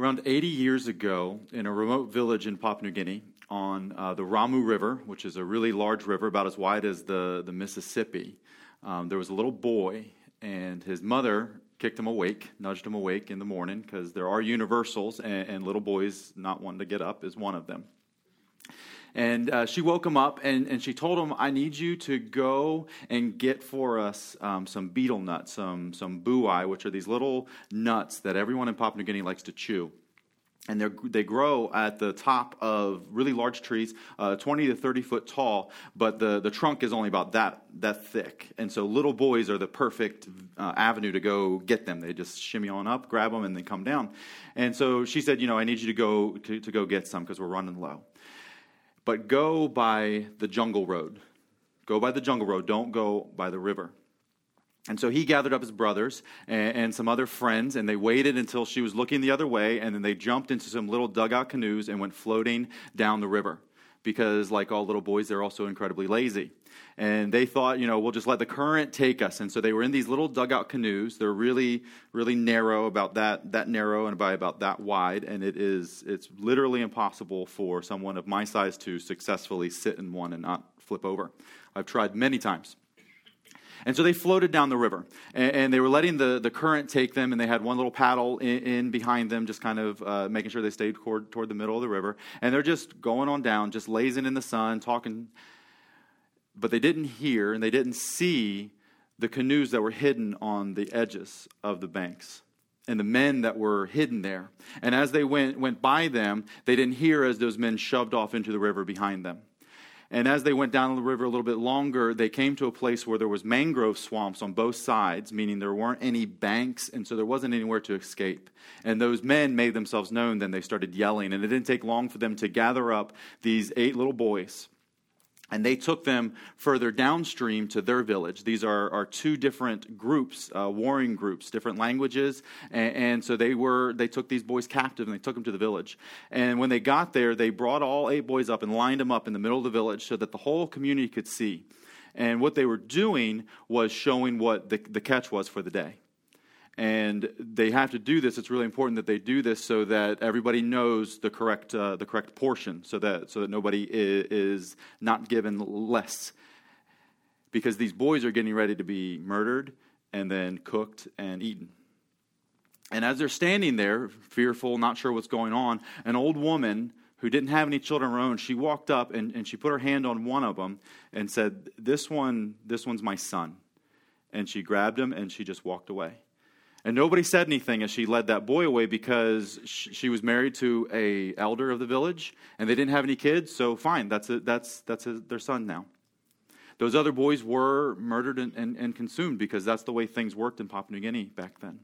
Around 80 years ago, in a remote village in Papua New Guinea, on uh, the Ramu River, which is a really large river, about as wide as the, the Mississippi, um, there was a little boy, and his mother kicked him awake, nudged him awake in the morning, because there are universals, and, and little boys not wanting to get up is one of them. And uh, she woke him up and, and she told him, I need you to go and get for us um, some betel nuts, some, some buai, which are these little nuts that everyone in Papua New Guinea likes to chew. And they grow at the top of really large trees, uh, 20 to 30 foot tall, but the, the trunk is only about that, that thick. And so little boys are the perfect uh, avenue to go get them. They just shimmy on up, grab them, and then come down. And so she said, You know, I need you to go, to, to go get some because we're running low but go by the jungle road. Go by the jungle road, don't go by the river. And so he gathered up his brothers and, and, some other friends, and they waited until she was looking the other way, and then they jumped into some little dugout canoes and went floating down the river. Because, like all little boys, they're also incredibly lazy and they thought, you know, we'll just let the current take us. And so they were in these little dugout canoes. They're really, really narrow, about that that narrow and by about that wide. And it is it's literally impossible for someone of my size to successfully sit in one and not flip over. I've tried many times. And so they floated down the river, and, and, they were letting the, the current take them, and they had one little paddle in, in behind them, just kind of uh, making sure they stayed toward, toward the middle of the river. And they're just going on down, just lazing in the sun, talking but they didn't hear and they didn't see the canoes that were hidden on the edges of the banks and the men that were hidden there. And as they went, went by them, they didn't hear as those men shoved off into the river behind them. And as they went down the river a little bit longer, they came to a place where there was mangrove swamps on both sides, meaning there weren't any banks, and so there wasn't anywhere to escape. And those men made themselves known, then they started yelling, and it didn't take long for them to gather up these eight little boys and they took them further downstream to their village. These are, are two different groups, uh, warring groups, different languages, and, and, so they were they took these boys captive and they took them to the village. And when they got there, they brought all eight boys up and lined them up in the middle of the village so that the whole community could see. And what they were doing was showing what the, the catch was for the day. And they have to do this. It's really important that they do this so that everybody knows the correct, uh, the correct portion, so that, so that nobody is, is not given less. Because these boys are getting ready to be murdered and then cooked and eaten. And as they're standing there, fearful, not sure what's going on, an old woman who didn't have any children of her own, she walked up and, and she put her hand on one of them and said, This one, this one's my son. And she grabbed him and she just walked away. And nobody said anything as she led that boy away because she was married to a elder of the village, and they didn't have any kids. So fine, that's a, that's that's a, their son now. Those other boys were murdered and, and, and consumed because that's the way things worked in Papua New Guinea back then.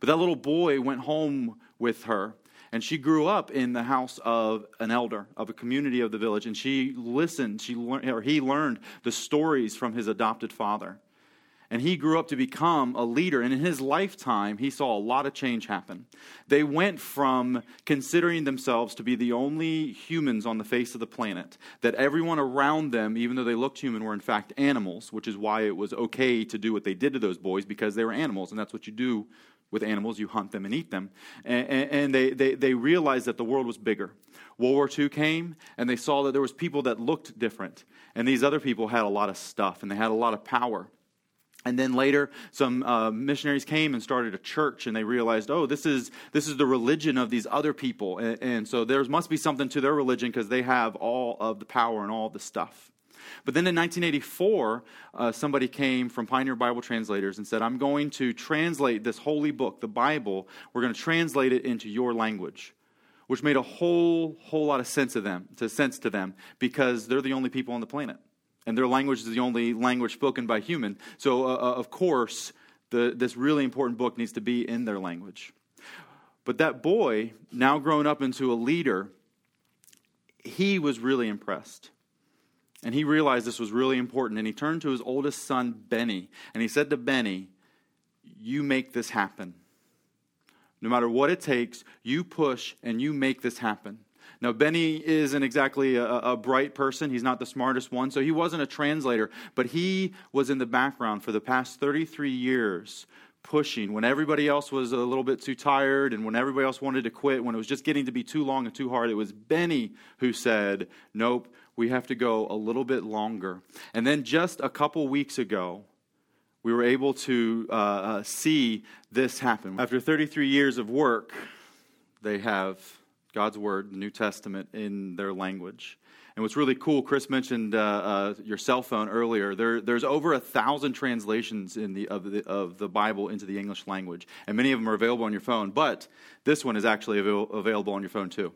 But that little boy went home with her, and she grew up in the house of an elder of a community of the village, and she listened. She learned, or he learned the stories from his adopted father and he grew up to become a leader. And in his lifetime, he saw a lot of change happen. They went from considering themselves to be the only humans on the face of the planet, that everyone around them, even though they looked human, were in fact animals, which is why it was okay to do what they did to those boys because they were animals, and that's what you do with animals you hunt them and eat them. And, and, they, they, they realized that the world was bigger. World War II came, and they saw that there was people that looked different. And these other people had a lot of stuff, and they had a lot of power. And then later, some uh, missionaries came and started a church, and they realized, oh, this is this is the religion of these other people, and, and so there must be something to their religion because they have all of the power and all the stuff. But then in 1984, uh, somebody came from Pioneer Bible Translators and said, I'm going to translate this holy book, the Bible. We're going to translate it into your language, which made a whole whole lot of sense to them, to sense to them, because they're the only people on the planet and their language is the only language spoken by human. So, uh, uh, of course, the, this really important book needs to be in their language. But that boy, now grown up into a leader, he was really impressed. And he realized this was really important. And he turned to his oldest son, Benny, and he said to Benny, You make this happen. No matter what it takes, you push and you make this happen. Now, Benny isn't exactly a, a, bright person. He's not the smartest one, so he wasn't a translator, but he was in the background for the past 33 years, pushing when everybody else was a little bit too tired and when everybody else wanted to quit, when it was just getting to be too long and too hard, it was Benny who said, Nope, we have to go a little bit longer. And then just a couple weeks ago, we were able to uh, uh, see this happen. After 33 years of work, they have God's Word, the New Testament, in their language. And what's really cool, Chris mentioned uh, uh, your cell phone earlier. There, there's over a thousand translations in the, of, the, of the Bible into the English language, and many of them are available on your phone. But this one is actually avail- available on your phone too.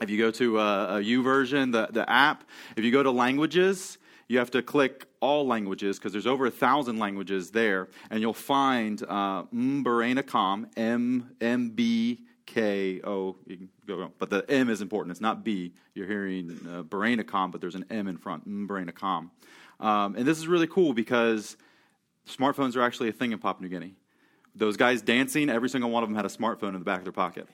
If you go to uh, a YouVersion, the, the app, if you go to languages, you have to click all languages because there's over a thousand languages there, and you'll find uh, Mbaranacom, M M B K O. But the M is important. It's not B. You're hearing uh, but there's an M in front. Mbaranacom. Um, and this is really cool because smartphones are actually a thing in Papua New Guinea. Those guys dancing, every single one of them had a smartphone in the back of their pocket.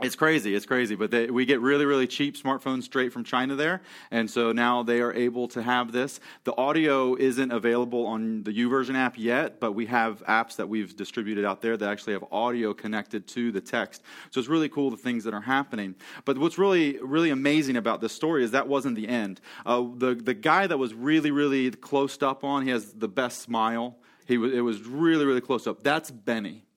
It's crazy. It's crazy. But they, we get really, really cheap smartphones straight from China there. And so now they are able to have this. The audio isn't available on the YouVersion app yet, but we have apps that we've distributed out there that actually have audio connected to the text. So it's really cool the things that are happening. But what's really, really amazing about this story is that wasn't the end. Uh, the, the guy that was really, really close up on, he has the best smile. He, it was really, really close up. That's Benny.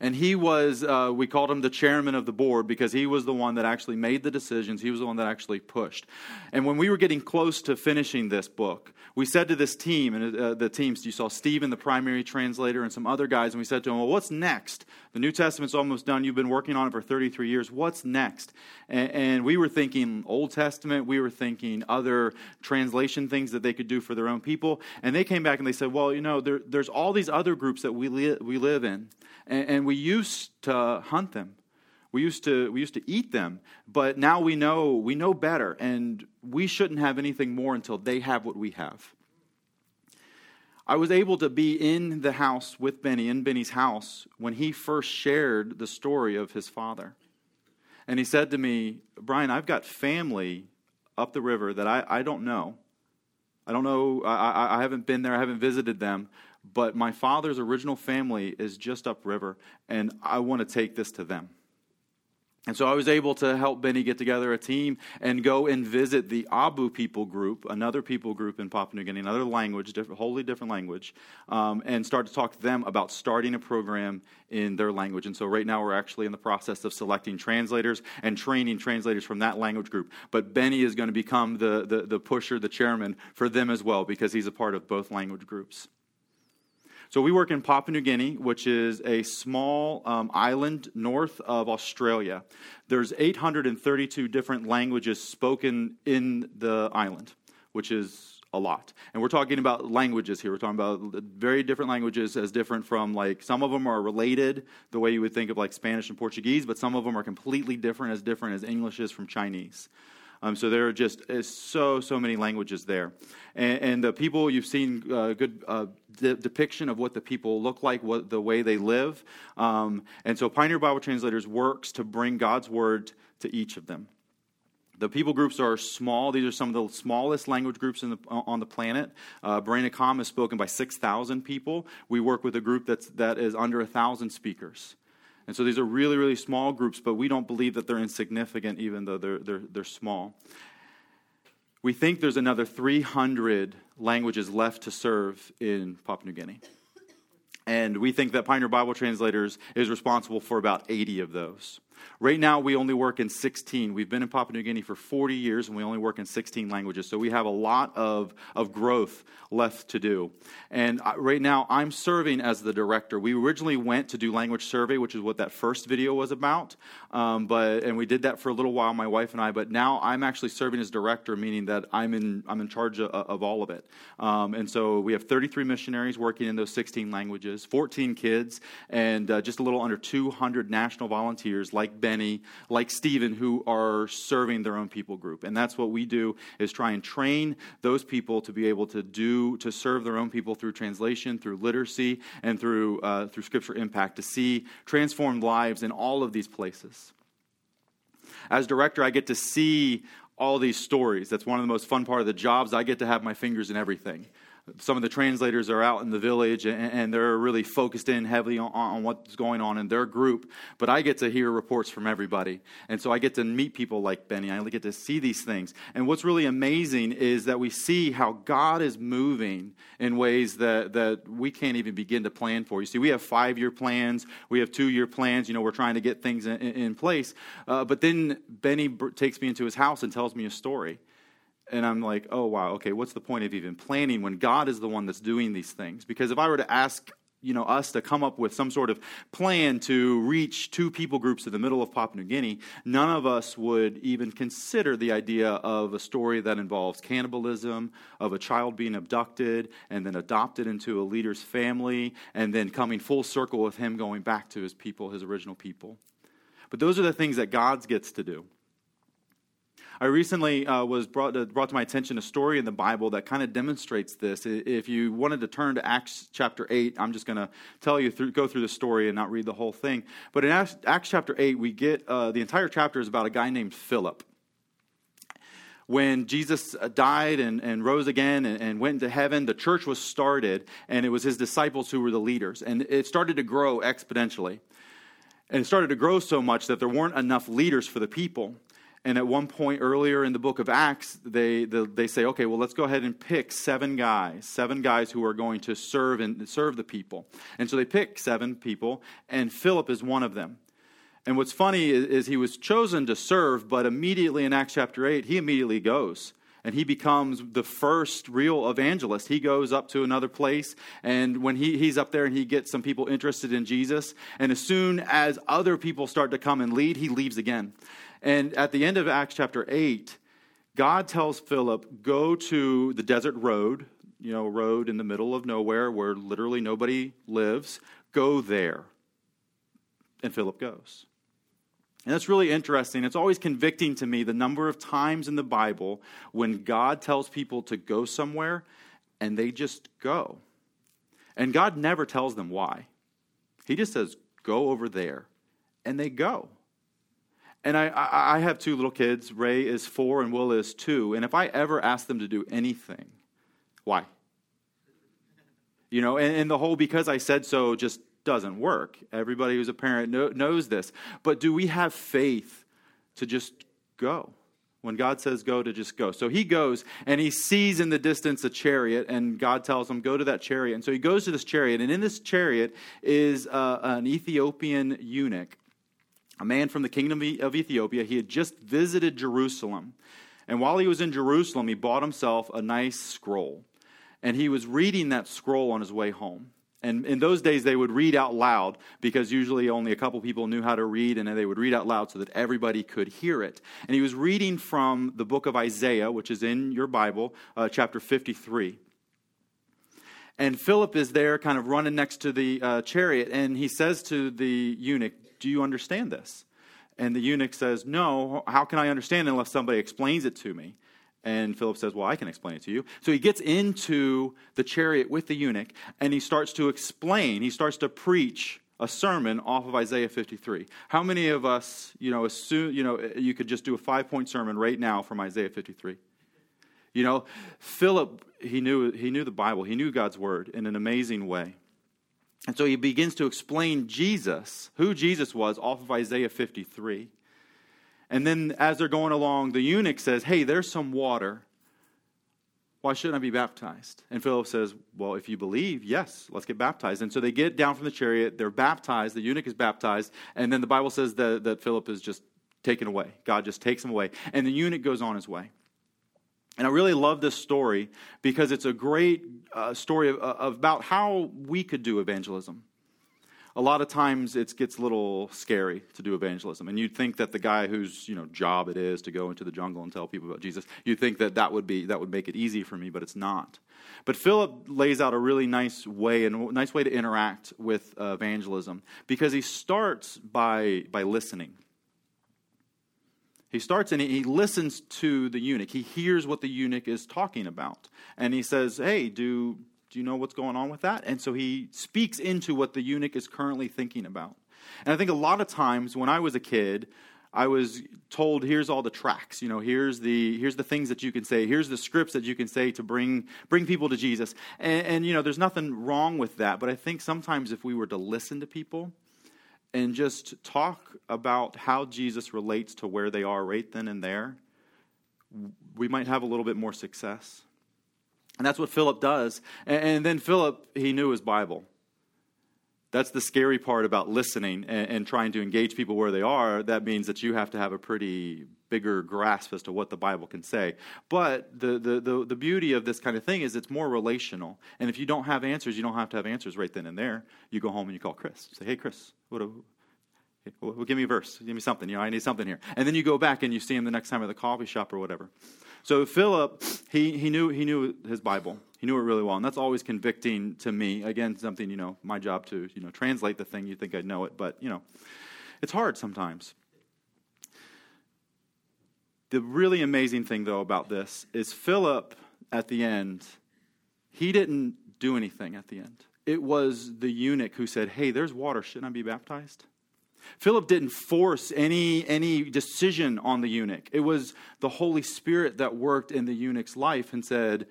And he was, uh, we called him the chairman of the board because he was the one that actually made the decisions. He was the one that actually pushed. And when we were getting close to finishing this book, we said to this team, and uh, the teams, you saw Stephen, the primary translator, and some other guys, and we said to them, Well, what's next? The New Testament's almost done. You've been working on it for 33 years. What's next? And, and we were thinking Old Testament. We were thinking other translation things that they could do for their own people. And they came back and they said, Well, you know, there, there's all these other groups that we, li- we live in and, and we used to hunt them. We used to we used to eat them, but now we know we know better, and we shouldn't have anything more until they have what we have. I was able to be in the house with Benny, in Benny's house, when he first shared the story of his father. And he said to me, Brian, I've got family up the river that I, I don't know. I don't know, I, I haven't been there, I haven't visited them, but my father's original family is just upriver, and I want to take this to them. And so I was able to help Benny get together a team and go and visit the Abu people group, another people group in Papua New Guinea, another language, different, wholly different language, um, and start to talk to them about starting a program in their language. And so right now we're actually in the process of selecting translators and training translators from that language group. But Benny is going to become the, the, the pusher, the chairman for them as well, because he's a part of both language groups. So we work in Papua New Guinea, which is a small um, island north of Australia. There's 832 different languages spoken in the island, which is a lot. And we're talking about languages here. We're talking about very different languages as different from like some of them are related the way you would think of like Spanish and Portuguese, but some of them are completely different as different as English is from Chinese. Um, so there are just so so many languages there, and, and the people you've seen a uh, good uh, de- depiction of what the people look like, what the way they live, um, and so Pioneer Bible Translators works to bring God's word to each of them. The people groups are small. These are some of the smallest language groups the, on the planet. Uh, Brainacom is spoken by 6,000 people. We work with a group that's, that is under 1,000 speakers. And so these are really, really small groups, but we don't believe that they're insignificant even though they're, they're, they're small. We think there's another 300 languages left to serve in Papua New Guinea. And we think that Pioneer Bible Translators is responsible for about 80 of those. Right now, we only work in 16. We've been in Papua New Guinea for 40 years, and we only work in 16 languages. So we have a lot of, of growth left to do. And right now, I'm serving as the director. We originally went to do language survey, which is what that first video was about. Um, but and we did that for a little while, my wife and I. But now I'm actually serving as director, meaning that I'm in I'm in charge of, of all of it. Um, and so we have 33 missionaries working in those 16 languages, 14 kids, and uh, just a little under 200 national volunteers like like Benny, like Stephen, who are serving their own people group. And that's what we do is try and train those people to be able to do, to serve their own people through translation, through literacy, and through, uh, through scripture impact, to see transformed lives in all of these places. As director, I get to see all these stories. That's one of the most fun part of the jobs. I get to have my fingers in everything. Some of the translators are out in the village and, and they're really focused in heavily on, on, what's going on in their group. But I get to hear reports from everybody. And so I get to meet people like Benny. I get to see these things. And what's really amazing is that we see how God is moving in ways that, that we can't even begin to plan for. You see, we have five year plans, we have two year plans. You know, we're trying to get things in, in place. Uh, but then Benny takes me into his house and tells me a story and I'm like, oh, wow, okay, what's the point of even planning when God is the one that's doing these things? Because if I were to ask you know us to come up with some sort of plan to reach two people groups in the middle of Papua New Guinea, none of us would even consider the idea of a story that involves cannibalism, of a child being abducted and then adopted into a leader's family, and then coming full circle with him going back to his people, his original people. But those are the things that God gets to do. I recently uh, was brought to, brought to my attention a story in the Bible that kind of demonstrates this. If you wanted to turn to Acts chapter 8, I'm just going to tell you, through, go through the story and not read the whole thing. But in Acts, Acts chapter 8, we get uh, the entire chapter is about a guy named Philip when Jesus uh, died and, and rose again and, and, went into heaven, the church was started, and it was his disciples who were the leaders. And it started to grow exponentially. And it started to grow so much that there weren't enough leaders for the people. And at one point earlier in the book of Acts, they, the, they say, okay, well, let's go ahead and pick seven guys, seven guys who are going to serve and serve the people. And so they pick seven people, and Philip is one of them. And what's funny is, is he was chosen to serve, but immediately in Acts chapter 8, he immediately goes and he becomes the first real evangelist. He goes up to another place, and when he, he's up there and he gets some people interested in Jesus, and as soon as other people start to come and lead, he leaves again. And at the end of Acts chapter 8, God tells Philip, go to the desert road, you know, road in the middle of nowhere where literally nobody lives. Go there. And Philip goes. And that's really interesting. It's always convicting to me the number of times in the Bible when God tells people to go somewhere and they just go. And God never tells them why. He just says, go over there. And they go. And I, I, have two little kids. Ray is four and Will is two. And if I ever ask them to do anything, why? You know, and, and the whole because I said so just doesn't work. Everybody who's a parent know, knows this. But do we have faith to just go? When God says go, to just go. So he goes and he sees in the distance a chariot, and God tells him, Go to that chariot. And so he goes to this chariot, and in this chariot is uh, an Ethiopian eunuch a man from the kingdom of Ethiopia. He had just visited Jerusalem. And while he was in Jerusalem, he bought himself a nice scroll. And he was reading that scroll on his way home. And in those days, they would read out loud because usually only a couple people knew how to read, and they would read out loud so that everybody could hear it. And he was reading from the book of Isaiah, which is in your Bible, uh, chapter 53. And Philip is there, kind of running next to the uh, chariot, and he says to the eunuch, do you understand this? And the eunuch says, No, how can I understand unless somebody explains it to me? And Philip says, Well, I can explain it to you. So he gets into the chariot with the eunuch and he starts to explain, he starts to preach a sermon off of Isaiah 53. How many of us, you know, assume, you know, you could just do a five point sermon right now from Isaiah 53? You know, Philip, he knew, he knew the Bible, he knew God's word in an amazing way. And so he begins to explain Jesus, who Jesus was, off of Isaiah 53. And then as they're going along, the eunuch says, Hey, there's some water. Why shouldn't I be baptized? And Philip says, Well, if you believe, yes, let's get baptized. And so they get down from the chariot, they're baptized, the eunuch is baptized, and then the Bible says that, that Philip is just taken away. God just takes him away. And the eunuch goes on his way. And I really love this story because it's a great uh, story of, of about how we could do evangelism. A lot of times it gets a little scary to do evangelism. And you'd think that the guy whose you know, job it is to go into the jungle and tell people about Jesus, you'd think that that would, be, that would make it easy for me, but it's not. But Philip lays out a really nice way and a nice way to interact with uh, evangelism because he starts by, by listening. He starts and he listens to the eunuch. He hears what the eunuch is talking about. And he says, Hey, do, do you know what's going on with that? And so he speaks into what the eunuch is currently thinking about. And I think a lot of times when I was a kid, I was told, here's all the tracks. You know, here's the here's the things that you can say. Here's the scripts that you can say to bring bring people to Jesus. And, and you know, there's nothing wrong with that. But I think sometimes if we were to listen to people and just talk about how Jesus relates to where they are right then and there, we might have a little bit more success. And that's what Philip does. And, then Philip, he knew his Bible. That's the scary part about listening and, and, trying to engage people where they are. That means that you have to have a pretty bigger grasp as to what the Bible can say. But the, the, the, the, beauty of this kind of thing is it's more relational. And if you don't have answers, you don't have to have answers right then and there. You go home and you call Chris. Say, hey, Chris, what, well, give me a verse. Give me something. You know, I need something here. And then you go back and you see him the next time at the coffee shop or whatever. So Philip, he, he, knew, he knew his Bible. He knew it really well, and that's always convicting to me. Again, something you know, my job to you know translate the thing. You think I know it, but you know, it's hard sometimes. The really amazing thing, though, about this is Philip at the end, he didn't do anything at the end. It was the eunuch who said, Hey, there's water. Shouldn't I be baptized? Philip didn't force any, any decision on the eunuch. It was the Holy Spirit that worked in the eunuch's life and said,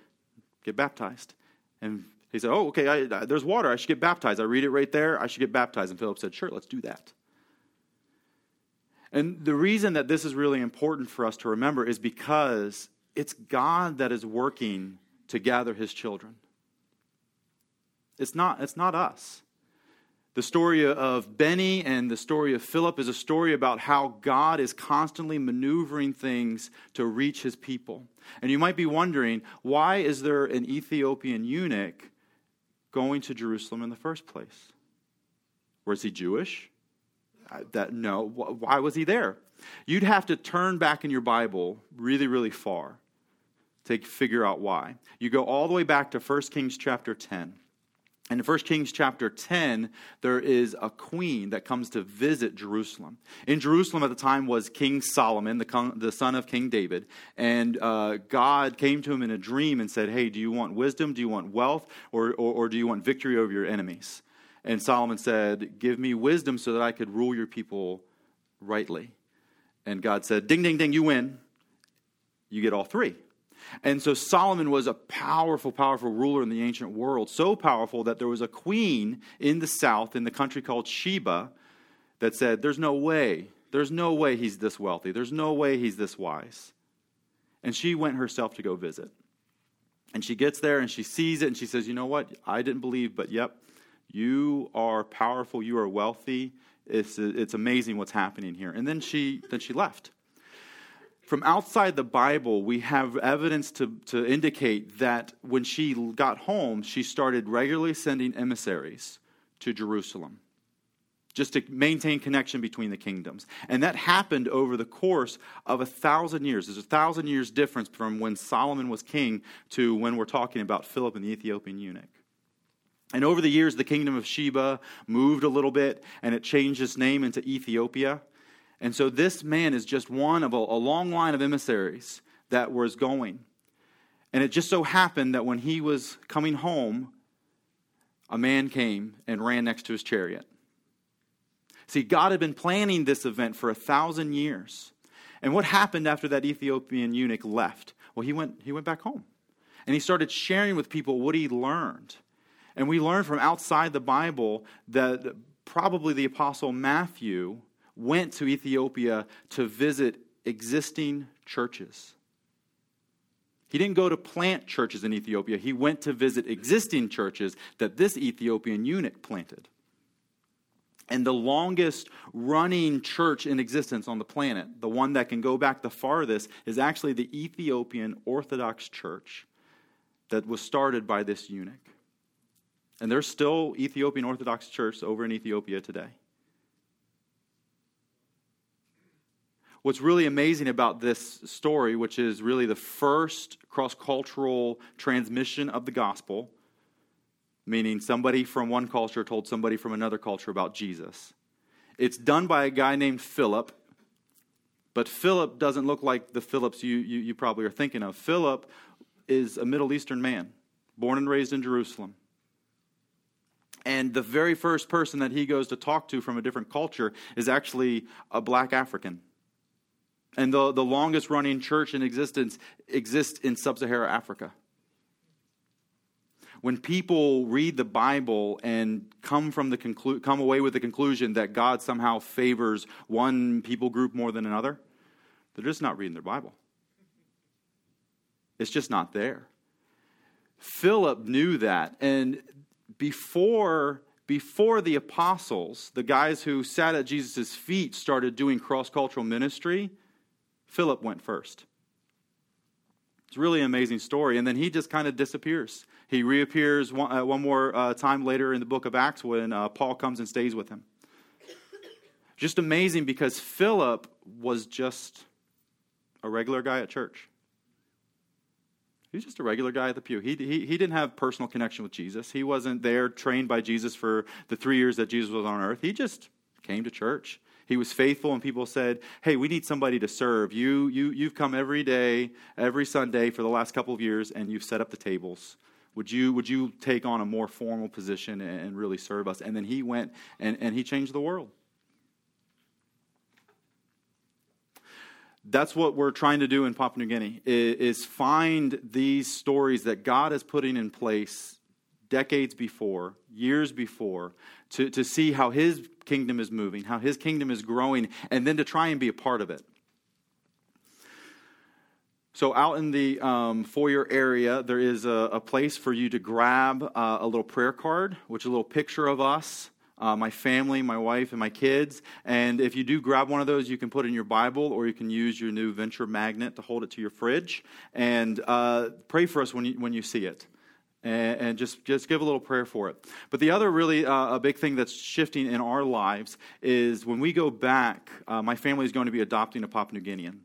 Get baptized. And he said, Oh, okay, I, there's water. I should get baptized. I read it right there. I should get baptized. And Philip said, Sure, let's do that. And the reason that this is really important for us to remember is because it's God that is working to gather his children. It's not, it's not us. The story of Benny and the story of Philip is a story about how God is constantly maneuvering things to reach his people. And you might be wondering, why is there an Ethiopian eunuch going to Jerusalem in the first place? Was he Jewish? That, no. Why was he there? You'd have to turn back in your Bible really, really far to figure out why. You go all the way back to 1 Kings chapter 10. And in 1 Kings chapter 10, there is a queen that comes to visit Jerusalem. In Jerusalem at the time was King Solomon, the, the son of King David. And uh, God came to him in a dream and said, Hey, do you want wisdom? Do you want wealth? Or, or, or do you want victory over your enemies? And Solomon said, Give me wisdom so that I could rule your people rightly. And God said, Ding, ding, ding, you win. You get all three. And so Solomon was a powerful, powerful ruler in the ancient world, so powerful that there was a queen in the south, in the country called Sheba, that said, There's no way, there's no way he's this wealthy, there's no way he's this wise. And she went herself to go visit. And she gets there and she sees it and she says, You know what? I didn't believe, but yep, you are powerful, you are wealthy. It's, it's amazing what's happening here. And then she, then she left from outside the Bible, we have evidence to, to indicate that when she got home, she started regularly sending emissaries to Jerusalem just to maintain connection between the kingdoms. And that happened over the course of a thousand years. There's a thousand years difference from when Solomon was king to when we're talking about Philip and the Ethiopian eunuch. And over the years, the kingdom of Sheba moved a little bit and it changed its name into Ethiopia. And so this man is just one of a, a long line of emissaries that was going. And it just so happened that when he was coming home, a man came and ran next to his chariot. See, God had been planning this event for a thousand years. And what happened after that Ethiopian eunuch left? Well, he went, he went back home. And he started sharing with people what he learned. And we learn from outside the Bible that probably the Apostle Matthew went to Ethiopia to visit existing churches. He didn't go to plant churches in Ethiopia. He went to visit existing churches that this Ethiopian eunuch planted. And the longest running church in existence on the planet, the one that can go back the farthest, is actually the Ethiopian Orthodox Church that was started by this eunuch. And there's still Ethiopian Orthodox Church over in Ethiopia today. What's really amazing about this story, which is really the first cross cultural transmission of the gospel, meaning somebody from one culture told somebody from another culture about Jesus, it's done by a guy named Philip. But Philip doesn't look like the Philips you, you, you probably are thinking of. Philip is a Middle Eastern man, born and raised in Jerusalem. And the very first person that he goes to talk to from a different culture is actually a black African and the, the longest running church in existence exists in sub Saharan Africa. When people read the Bible and come, from the conclu- come away with the conclusion that God somehow favors one people group more than another, they're just not reading their Bible. It's just not there. Philip knew that. And before before the apostles, the guys who sat at Jesus' feet, started doing cross cultural ministry, Philip went first. It's really an amazing story. And then he just kind of disappears. He reappears one, uh, one more uh, time later in the book of Acts when uh, Paul comes and stays with him. Just amazing because Philip was just a regular guy at church. Was just a regular guy at the pew. He, he, he didn't have personal connection with Jesus. He wasn't there trained by Jesus for the three years that Jesus was on earth. He just came to church. He was faithful, and people said, Hey, we need somebody to serve. You, you, you've come every day, every Sunday for the last couple of years, and you've set up the tables. Would you, would you take on a more formal position and really serve us? And then he went and, and he changed the world. That's what we're trying to do in Papua New Guinea is, find these stories that God is putting in place decades before, years before, to, to see how his kingdom is moving, how his kingdom is growing, and then to try and be a part of it. So, out in the um, foyer area, there is a, a, place for you to grab uh, a little prayer card, which is a little picture of us uh, my family, my wife, and my kids. And if you do grab one of those, you can put in your Bible or you can use your new Venture magnet to hold it to your fridge. And uh, pray for us when you, when you see it. And, just, just give a little prayer for it. But the other really uh, a big thing that's shifting in our lives is when we go back, uh, my family is going to be adopting a Papua New Guinean.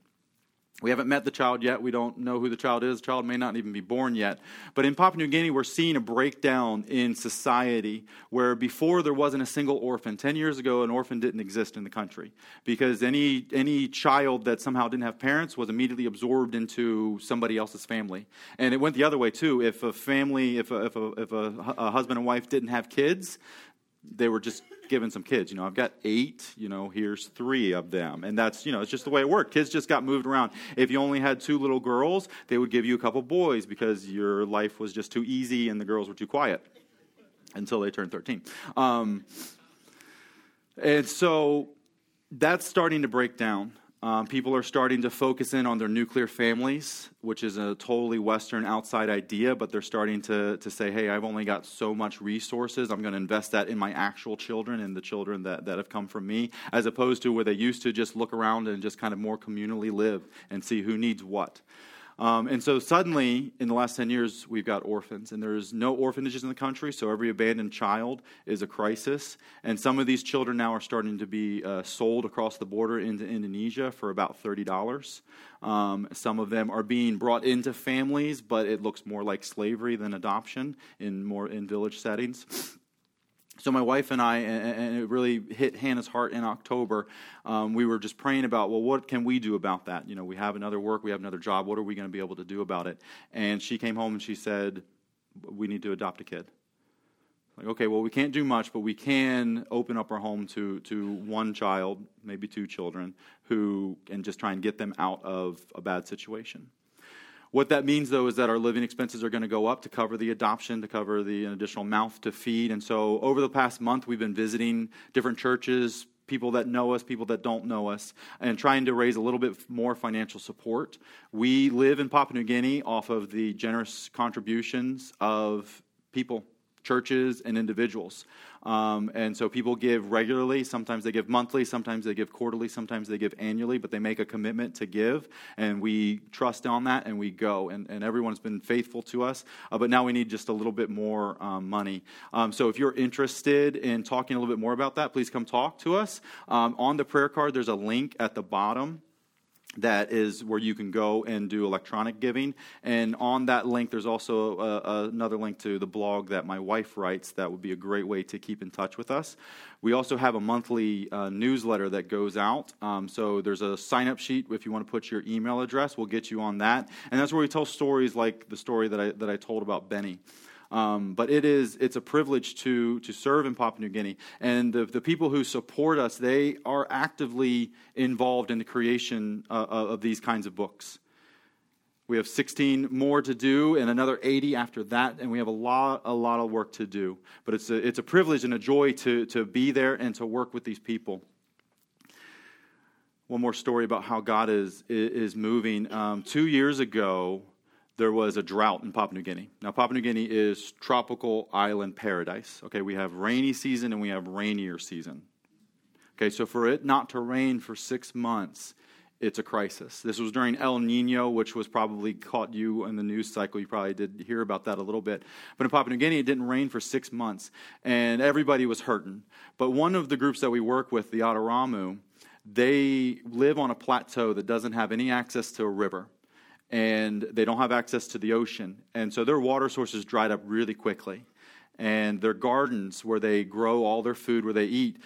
We haven't met the child yet. We don't know who the child is. The child may not even be born yet. But in Papua New Guinea, we're seeing a breakdown in society where before there wasn't a single orphan. Ten years ago, an orphan didn't exist in the country because any, any child that somehow didn't have parents was immediately absorbed into somebody else's family. And it went the other way, too. If a family, if a, if a, if a, a husband and wife didn't have kids, they were just given some kids. You know, I've got eight, you know, here's three of them. And that's, you know, it's just the way it worked. Kids just got moved around. If you only had two little girls, they would give you a couple boys because your life was just too easy and the girls were too quiet until they turned 13. Um, and so that's starting to break down. Um, people are starting to focus in on their nuclear families, which is a totally Western outside idea, but they're starting to, to say, hey, I've only got so much resources. I'm going to invest that in my actual children and the children that, that have come from me, as opposed to where they used to just look around and just kind of more communally live and see who needs what. Um, and so suddenly, in the last 10 years, we've got orphans, and there's no orphanages in the country, so every abandoned child is a crisis. And some of these children now are starting to be uh, sold across the border into Indonesia for about $30. Um, some of them are being brought into families, but it looks more like slavery than adoption in more in village settings so my wife and I, and it really hit Hannah's heart in October. Um, we were just praying about, well, what can we do about that? You know, we have another work, we have another job. What are we going to be able to do about it? And she came home and she said, we need to adopt a kid. Like, okay, well, we can't do much, but we can open up our home to to one child, maybe two children, who and just try and get them out of a bad situation. What that means, though, is that our living expenses are going to go up to cover the adoption, to cover the additional mouth to feed. And so, over the past month, we've been visiting different churches, people that know us, people that don't know us, and trying to raise a little bit more financial support. We live in Papua New Guinea off of the generous contributions of people churches and individuals. Um, and so people give regularly. Sometimes they give monthly, sometimes they give quarterly, sometimes they give annually, but they make a commitment to give. And we trust on that and we go. And, and everyone's been faithful to us. Uh, but now we need just a little bit more um, money. Um, so if you're interested in talking a little bit more about that, please come talk to us. Um, on the prayer card, there's a link at the bottom that is where you can go and do electronic giving. And on that link, there's also a, another link to the blog that my wife writes. That would be a great way to keep in touch with us. We also have a monthly uh, newsletter that goes out. Um, so there's a sign up sheet if you want to put your email address. We'll get you on that. And that's where we tell stories like the story that I, that I told about Benny. Um, but it is it's a privilege to to serve in Papua New Guinea, and the the people who support us they are actively involved in the creation uh, of these kinds of books. We have 16 more to do and another 80 after that, and we have a lot, a lot of work to do. But it's a, it's a privilege and a joy to, to be there and to work with these people. One more story about how God is, is moving. Um, two years ago, there was a drought in Papua New Guinea. Now, Papua New Guinea is tropical island paradise. Okay, we have rainy season and we have rainier season. Okay, so for it not to rain for six months it's a crisis. This was during El Nino, which was probably caught you in the news cycle. You probably did hear about that a little bit. But in Papua New Guinea, it didn't rain for six months, and everybody was hurting. But one of the groups that we work with, the Adaramu, they live on a plateau that doesn't have any access to a river and they don't have access to the ocean. And so their water sources dried up really quickly. And their gardens where they grow all their food where they eat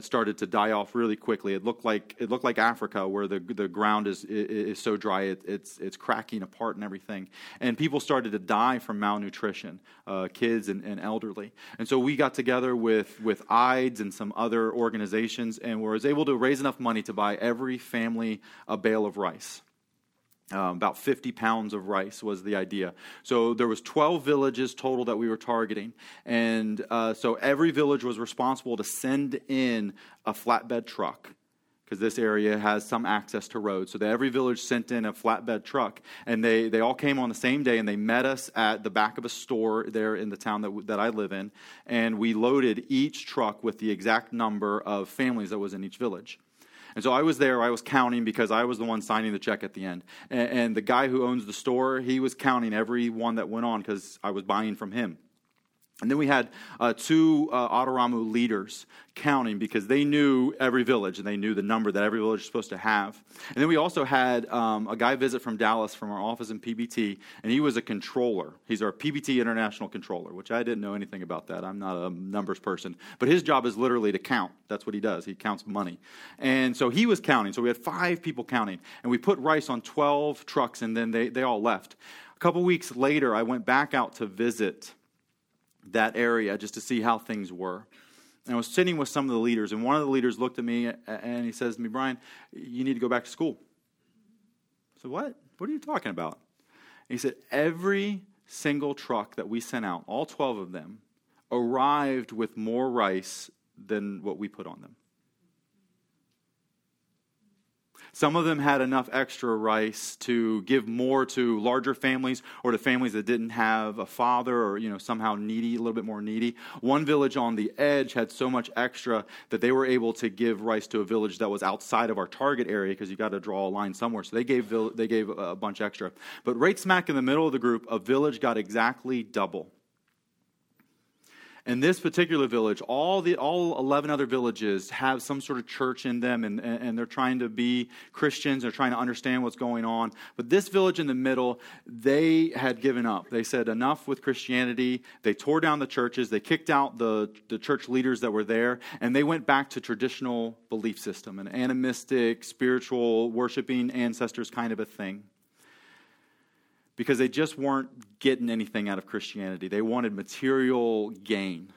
started to die off really quickly. It looked like it looked like africa where the, the ground is, is so dry it, it's, it's cracking apart and everything. And people started to die from malnutrition uh, kids and, and elderly. And so we got together with with IDES and some other organizations and was able to raise enough money to buy every family a bale of rice um, about 50 pounds of rice was the idea. So there was 12 villages total that we were targeting, and uh, so every village was responsible to send in a flatbed truck because this area has some access to roads. So every village sent in a flatbed truck, and they, they all came on the same day, and they met us at the back of a store there in the town that, that I live in, and we loaded each truck with the exact number of families that was in each village. And so I was there, I was counting because I was the one signing the check at the end. And, and the guy who owns the store, he was counting every one that went on because I was buying from him. And then we had uh, two uh, leaders counting because they knew every village and they knew the number that every village is supposed to have. And then we also had um, a guy visit from Dallas from our office in PBT, and he was a controller. He's our PBT international controller, which I didn't know anything about that. I'm not a numbers person. But his job is literally to count. That's what he does. He counts money. And so he was counting. So we had five people counting. And we put rice on 12 trucks, and then they, they all left. A couple weeks later, I went back out to visit that area just to see how things were. And I was sitting with some of the leaders, and one of the leaders looked at me and he says to me, Brian, you need to go back to school. Said, What? What are you talking about? And he said, Every single truck that we sent out, all 12 of them, arrived with more rice than what we put on them. Some of them had enough extra rice to give more to larger families or to families that didn't have a father or, you know, somehow needy, a little bit more needy. One village on the edge had so much extra that they were able to give rice to a village that was outside of our target area because you got to draw a line somewhere. So they gave, they gave a bunch extra. But right smack in the middle of the group, a village got exactly double in this particular village, all the all 11 other villages have some sort of church in them and, and they're trying to be Christians, they're trying to understand what's going on. But this village in the middle, they had given up. They said enough with Christianity. They tore down the churches, they kicked out the, the church leaders that were there, and they went back to traditional belief system, an animistic, spiritual, worshiping ancestors kind of a thing because they just weren't getting anything out of Christianity. They wanted material gain.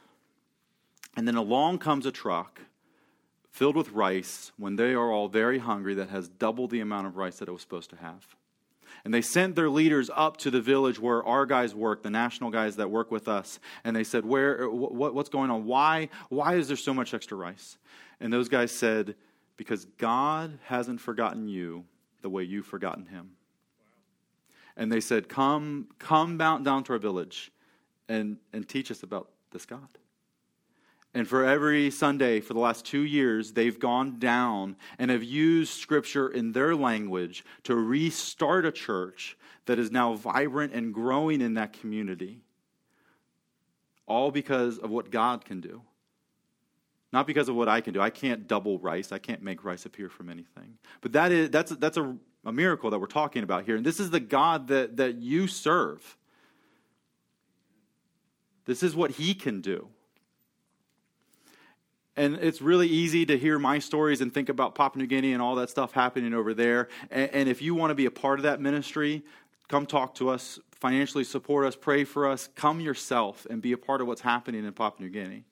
And then along comes a truck filled with rice when they are all very hungry that has double the amount of rice that it was supposed to have. And they sent their leaders up to the village where our guys work, the national guys that work with us, and they said, "Where? What, what's going on? Why? Why is there so much extra rice?" And those guys said, "Because God hasn't forgotten you the way you've forgotten Him." And they said, Come, come down, down to our village and, and teach us about this God. And for every Sunday for the last two years, they've gone down and have used Scripture in their language to restart a church that is now vibrant and growing in that community. All because of what God can do. Not because of what I can do. I can't double rice. I can't make rice appear from anything. But that is, that's, that's a a miracle that we're talking about here. And this is the God that, that you serve. This is what he can do. And it's really easy to hear my stories and think about Papua New Guinea and all that stuff happening over there. And, and if you want to be a part of that ministry, come talk to us financially support us, pray for us. Come yourself and be a part of what's happening in Papua New Guinea.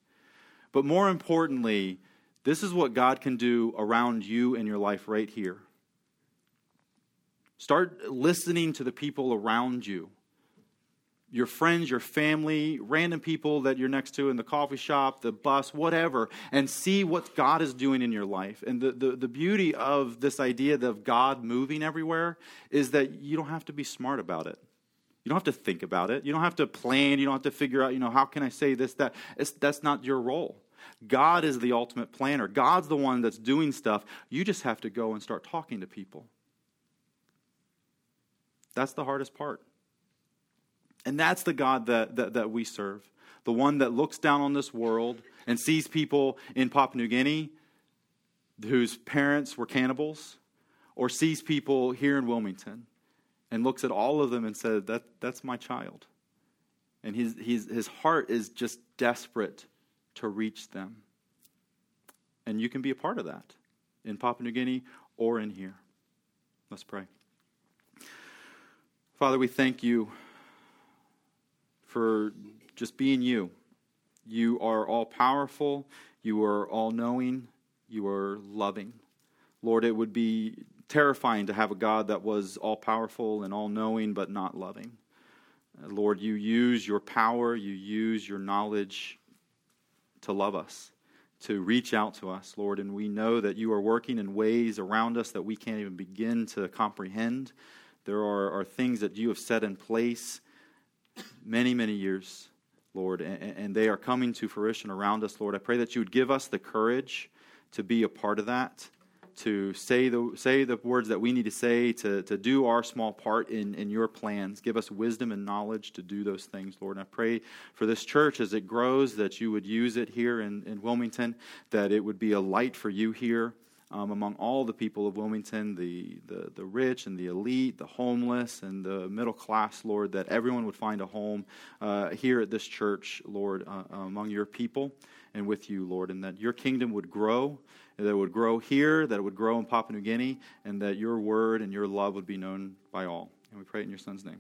But more importantly, this is what God can do around you and your life right here. Start listening to the people around you your friends, your family, random people that you're next to in the coffee shop, the bus, whatever, and see what God is doing in your life. And the, the, the beauty of this idea of God moving everywhere is that you don't have to be smart about it. You don't have to think about it. You don't have to plan. You don't have to figure out, you know, how can I say this, that. It's, that's not your role. God is the ultimate planner. God's the one that's doing stuff. You just have to go and start talking to people. That's the hardest part. And that's the God that, that, that we serve. The one that looks down on this world and sees people in Papua New Guinea whose parents were cannibals, or sees people here in Wilmington and looks at all of them and says, that, That's my child. And his, his, his heart is just desperate to reach them. And you can be a part of that in Papua New Guinea or in here. Let's pray. Father, we thank you for just being you. You are all powerful, you are all knowing, you are loving. Lord, it would be terrifying to have a God that was all powerful and all knowing but not loving. Lord, you use your power, you use your knowledge to love us, to reach out to us, Lord. And we know that you are working in ways around us that we can't even begin to comprehend. There are, are things that you have set in place many, many years, Lord, and, and they are coming to fruition around us, Lord. I pray that you would give us the courage to be a part of that, to say the, say the words that we need to say, to, to do our small part in, in your plans. Give us wisdom and knowledge to do those things, Lord. And I pray for this church as it grows that you would use it here in, in Wilmington, that it would be a light for you here um, among all the people of Wilmington, the, the, the rich and the elite, the homeless and the middle class, Lord, that everyone would find a home uh, here at this church, Lord, uh, among your people and with you, Lord, and that your kingdom would grow, that it would grow here, that it would grow in Papua New Guinea, and that your word and your love would be known by all. And we pray in your son's name.